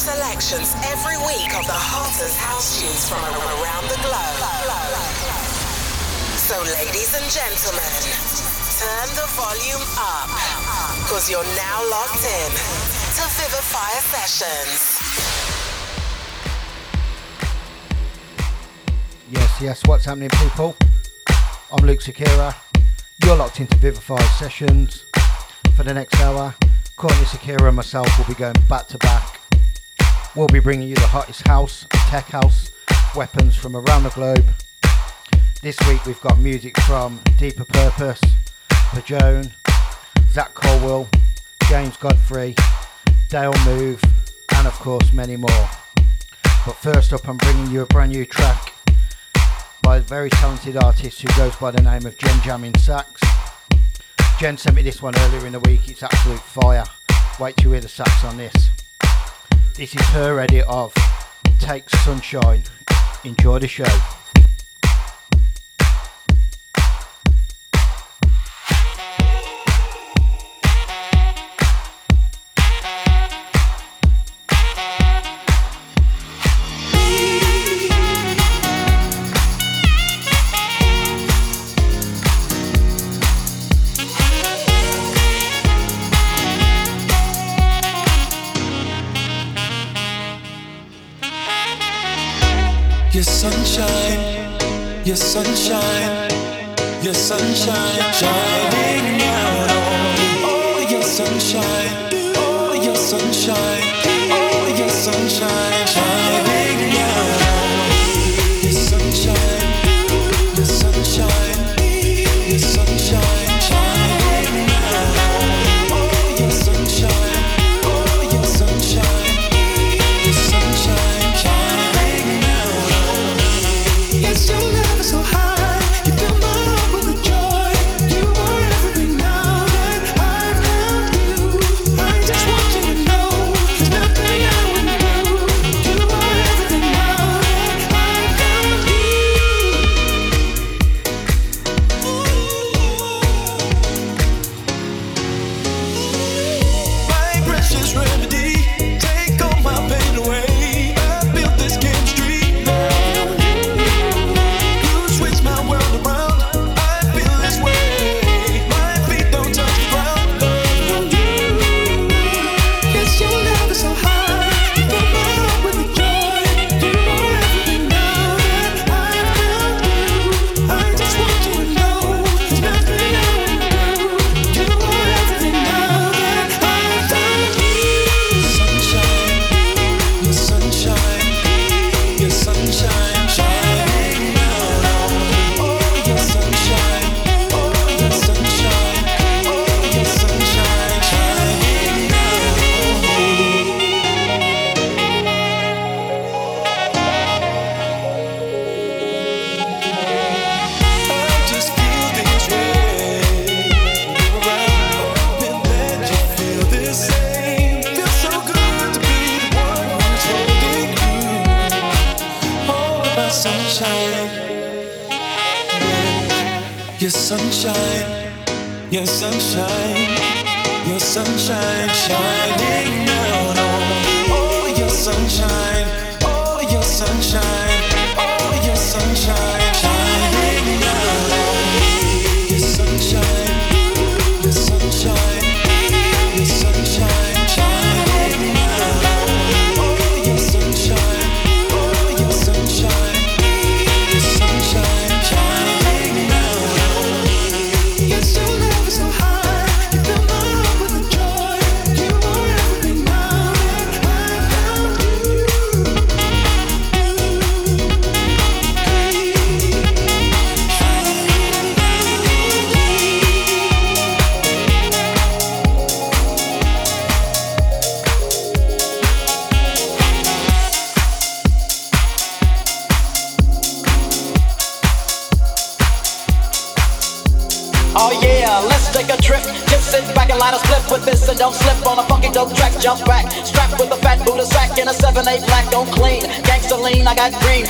selections every week of the hottest house tunes from around the globe. So, ladies and gentlemen, turn the volume up, because you're now locked in to Vivifier Sessions. Yes, yes, what's happening, people? I'm Luke Sakira. You're locked into Vivifier Sessions for the next hour. Courtney Sakira and myself will be going back to back We'll be bringing you the hottest house, tech house, weapons from around the globe. This week we've got music from Deeper Purpose, Pajone, Zach Colwell, James Godfrey, Dale Move, and of course many more. But first up, I'm bringing you a brand new track by a very talented artist who goes by the name of Jen Jamming Sax. Jen sent me this one earlier in the week, it's absolute fire. Wait to hear the sax on this. This is her edit of Take Sunshine. Enjoy the show. Your sunshine, your sunshine shining out Your sunshine, your sunshine, your sunshine shining down on me. Oh, your sunshine, oh, your sunshine, oh, your sunshine.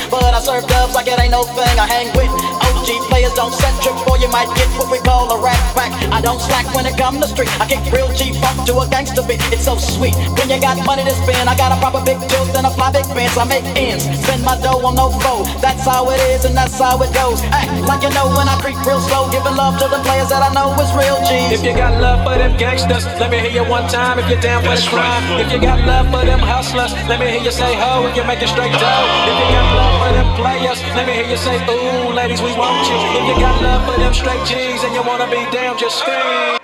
But I serve up like it ain't no thing. I hang with players don't set trip or you might get what we call a rat pack. I don't slack when it come to street. I kick real G funk to a gangster beat. It's so sweet. When you got money to spend, I got a proper big tilt and a fly big fence. I make ends, spend my dough on no foe. That's how it is and that's how it goes. Act like you know when I creep real slow, giving love to the players that I know is real G's. If you got love for them gangsters, let me hear you one time. If you're down for the crime, if you got love for them hustlers, let me hear you say ho. If you're making straight dough, if you got love for them players, let me hear you say ooh, ladies we want you. If you got love for them straight G's and you wanna be down, just scream.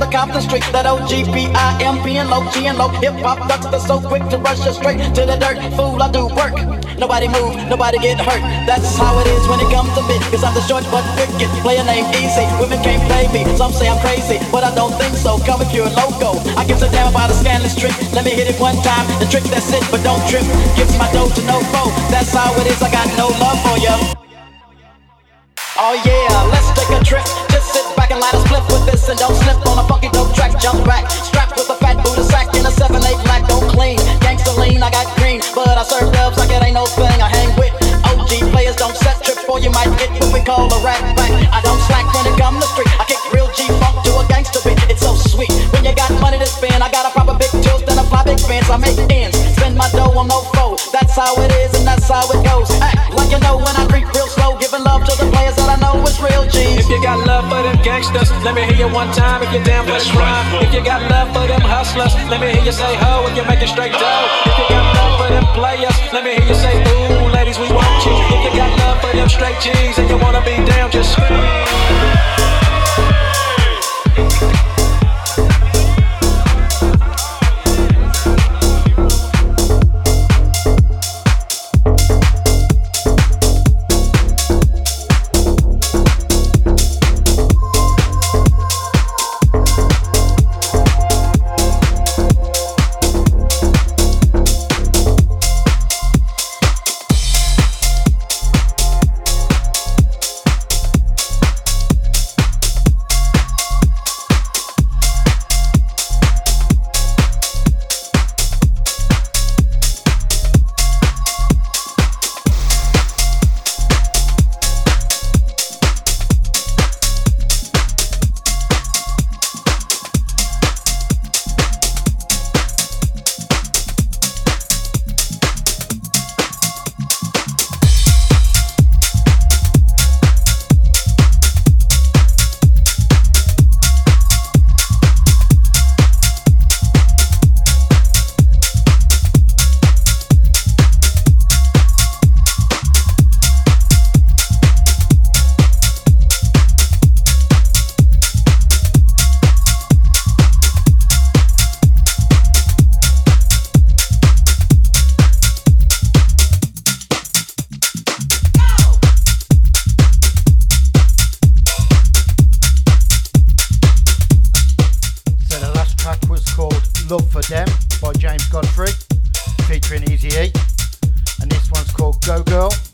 The Compton street. That O-G-P-I-M-P and low, G and low. Hip hop ducks so quick to rush you straight to the dirt. Fool, I do work. Nobody move, nobody get hurt. That's how it is when it comes to me. Cause I'm the short but wicked, player name easy. Women can't play me, some say I'm crazy, but I don't think so. Come if you're a loco. I give a damn about a scandalous trick. Let me hit it one time, the trick that's it, but don't trip. Gives my dough to no foe. That's how it is, I got no love for ya. Oh yeah, let's take a trip. Just sit back and light a split with this and don't slip call a rat back. I don't slack when it come to street. I kick real G funk to a gangster beat. It's so sweet. When you got money to spend, I got a proper big tilt and a fly big fence. I make ends, spend my dough on no foe. That's how it is and that's how it goes. Act like you know when I creep real slow, giving love to the players that I know is real G's. If you got love for them gangsters, let me hear you one time. If you're down for the crime, if you got love for them hustlers, let me hear you say ho. If you're making straight dough, if you got love for them players, let me hear you say ooh, ladies we want you. For them straight G's and you wanna be down, just scream. Go Girl.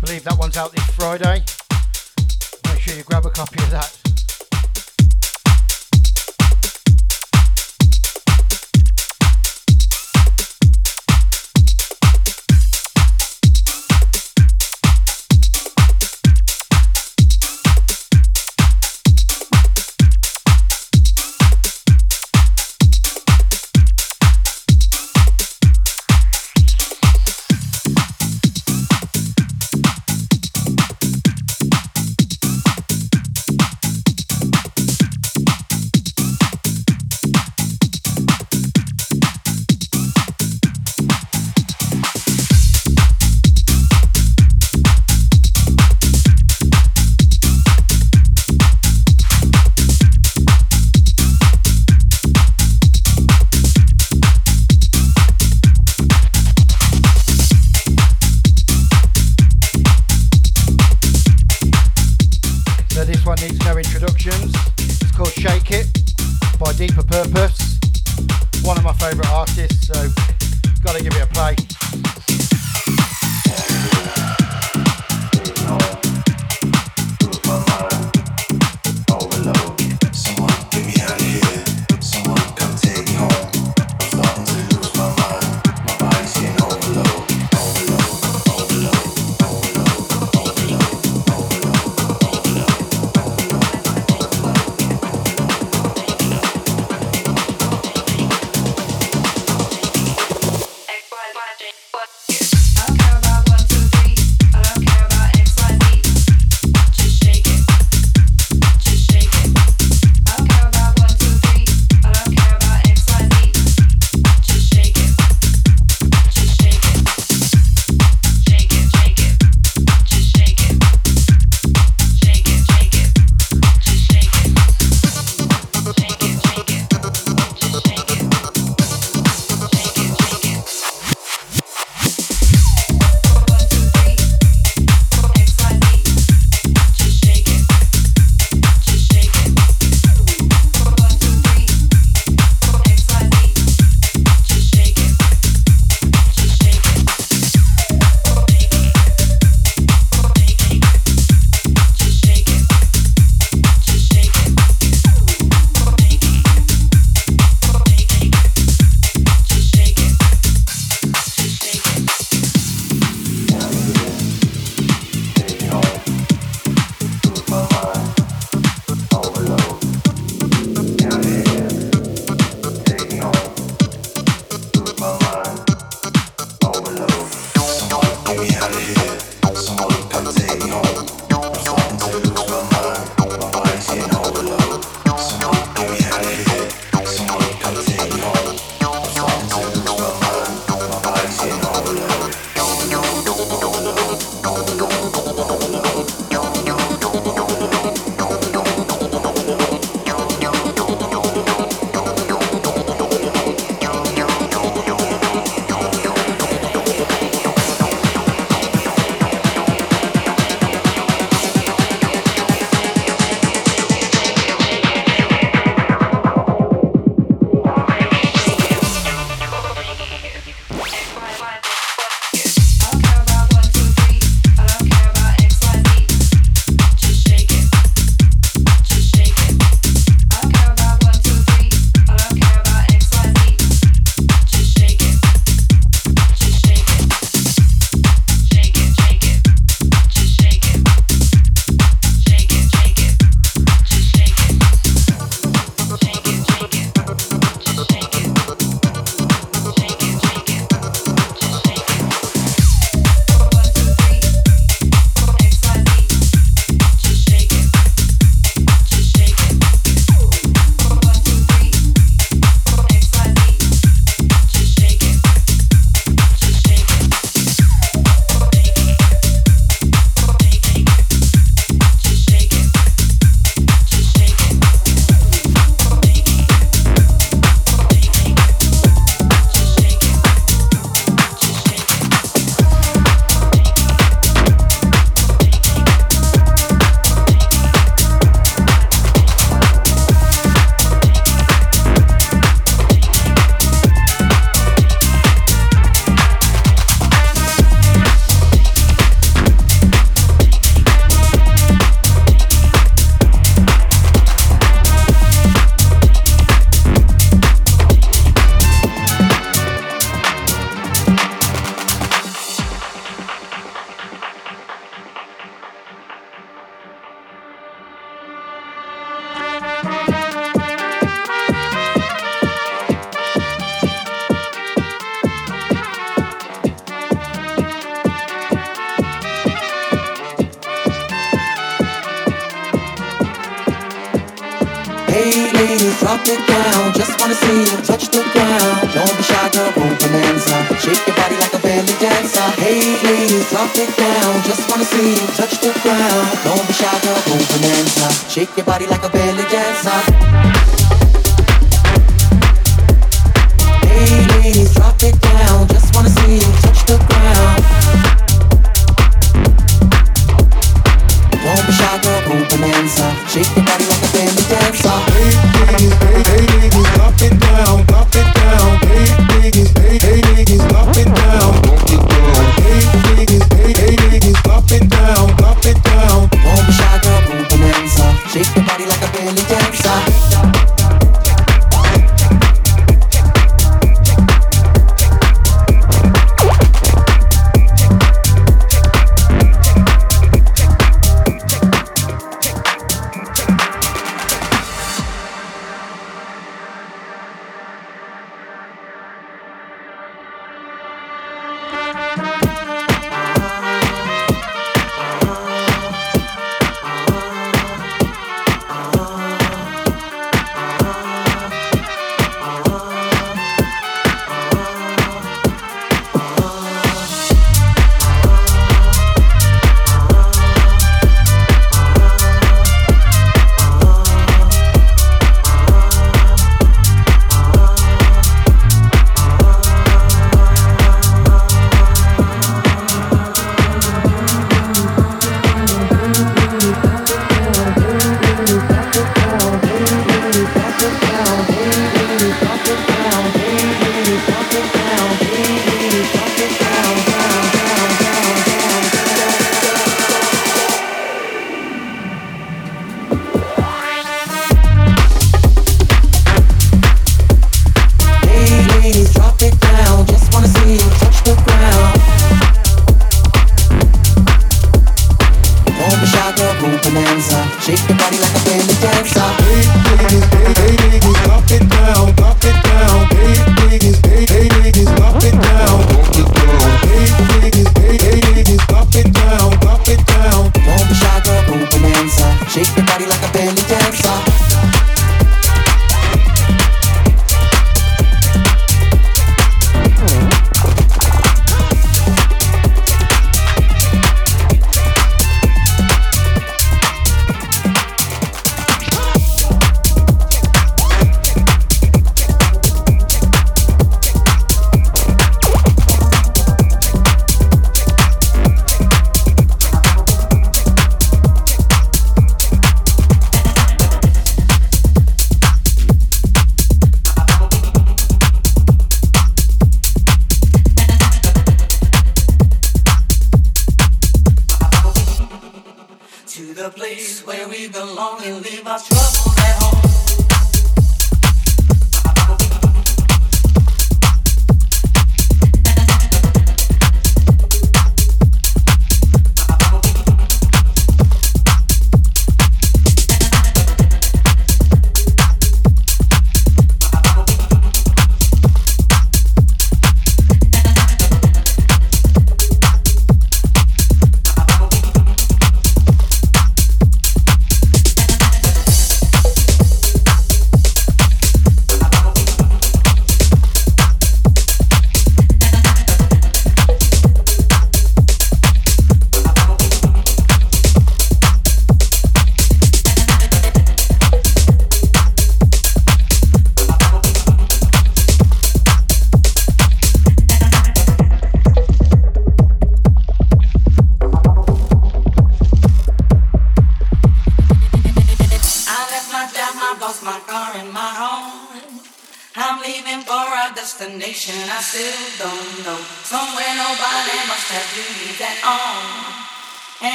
Believe that one's out this Friday. Make sure you grab a copy of that. drop it down. Just wanna see you touch the ground. Don't be shy, girl, move and dance. Shake your body like a belly dancer.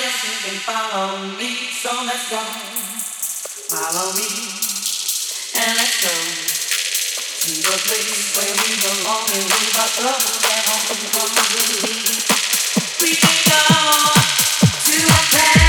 guess you can follow me. So let's go. Follow me. And let's go. To the place where we belong and leave our troubles at home. We can go to a place.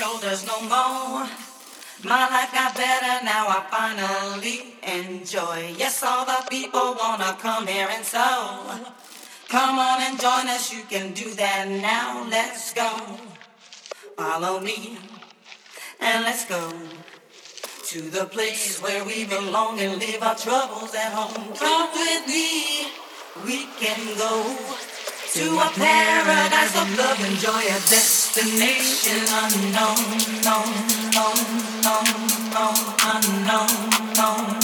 Shoulders no more. My life got better now, I finally enjoy. Yes, all the people wanna come here and so. Come on and join us, you can do that now. Let's go. Follow me and let's go to the place where we belong and leave our troubles at home. Come with me, we can go to a paradise of love, enjoy a destination unknown, known, known, known, known, unknown,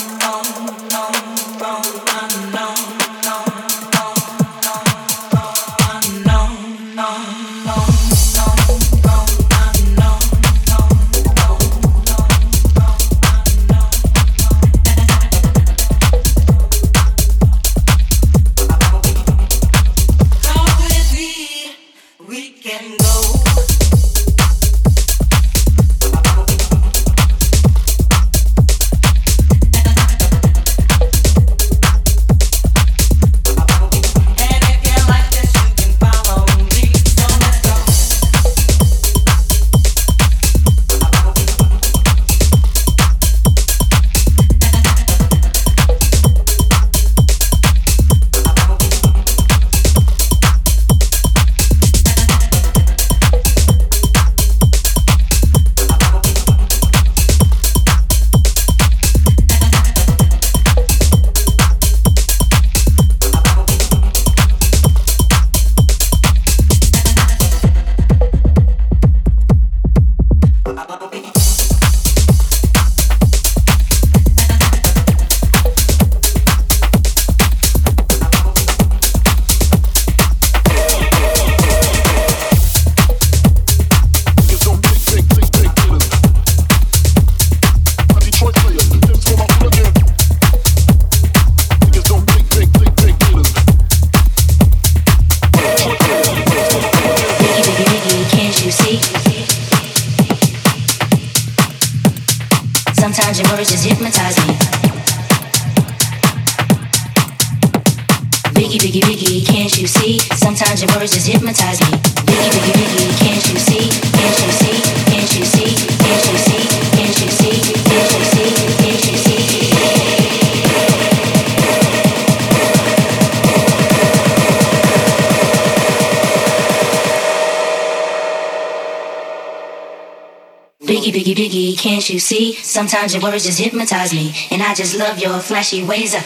Sometimes your words just hypnotize me, and I just love your flashy ways. Sometimes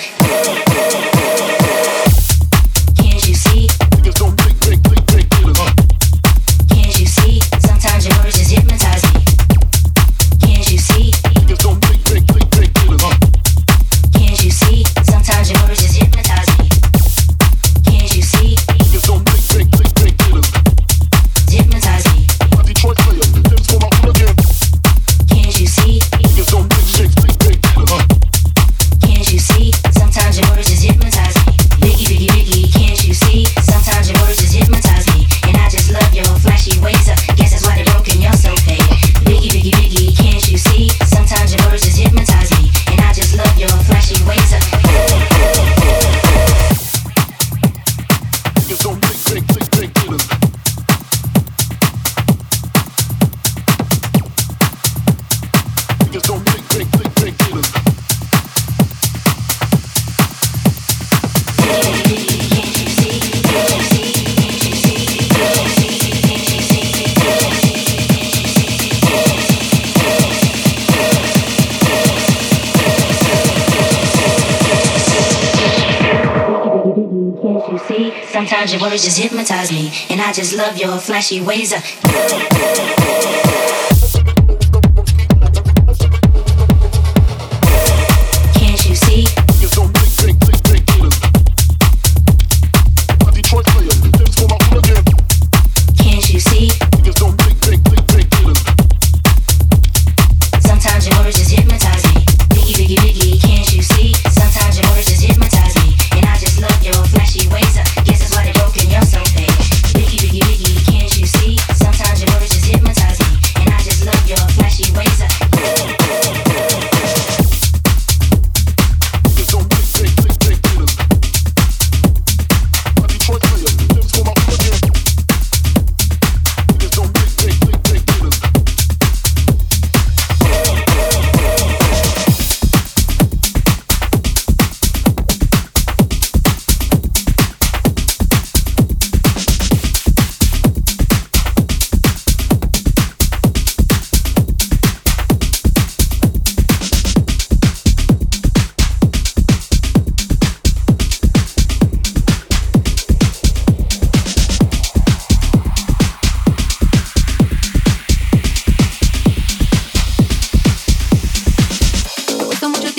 words just hypnotize me, and I just love your flashy ways. Can't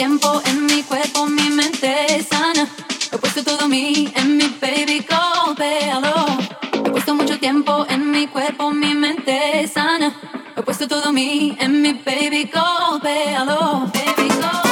tiempo en mi cuerpo, mi mente sana. He puesto todo mí en mi baby, golpealo. He puesto mucho tiempo en mi cuerpo, mi mente sana. He puesto todo mí en mi baby, golpealo. Baby, golpealo.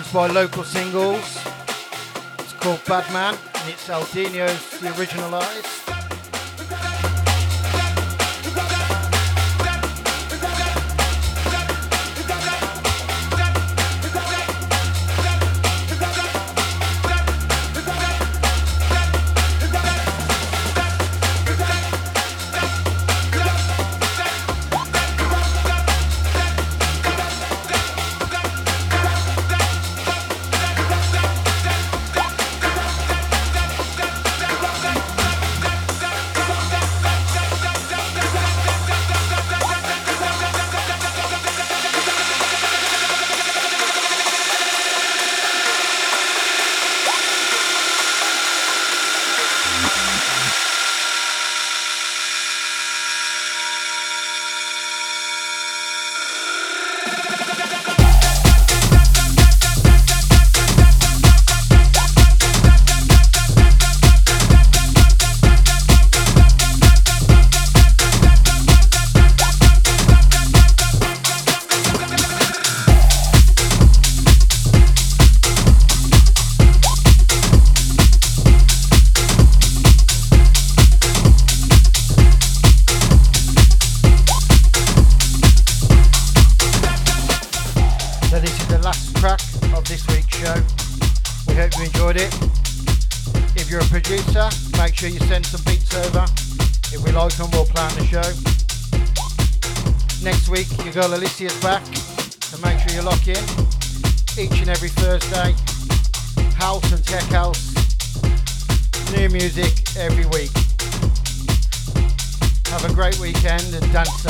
One's by Local Singles. It's called Bad Man and it's Aldino's the original. Girl Alicia's back, so make sure you lock in each and every Thursday. House and tech house, new music every week. Have a great weekend and dance.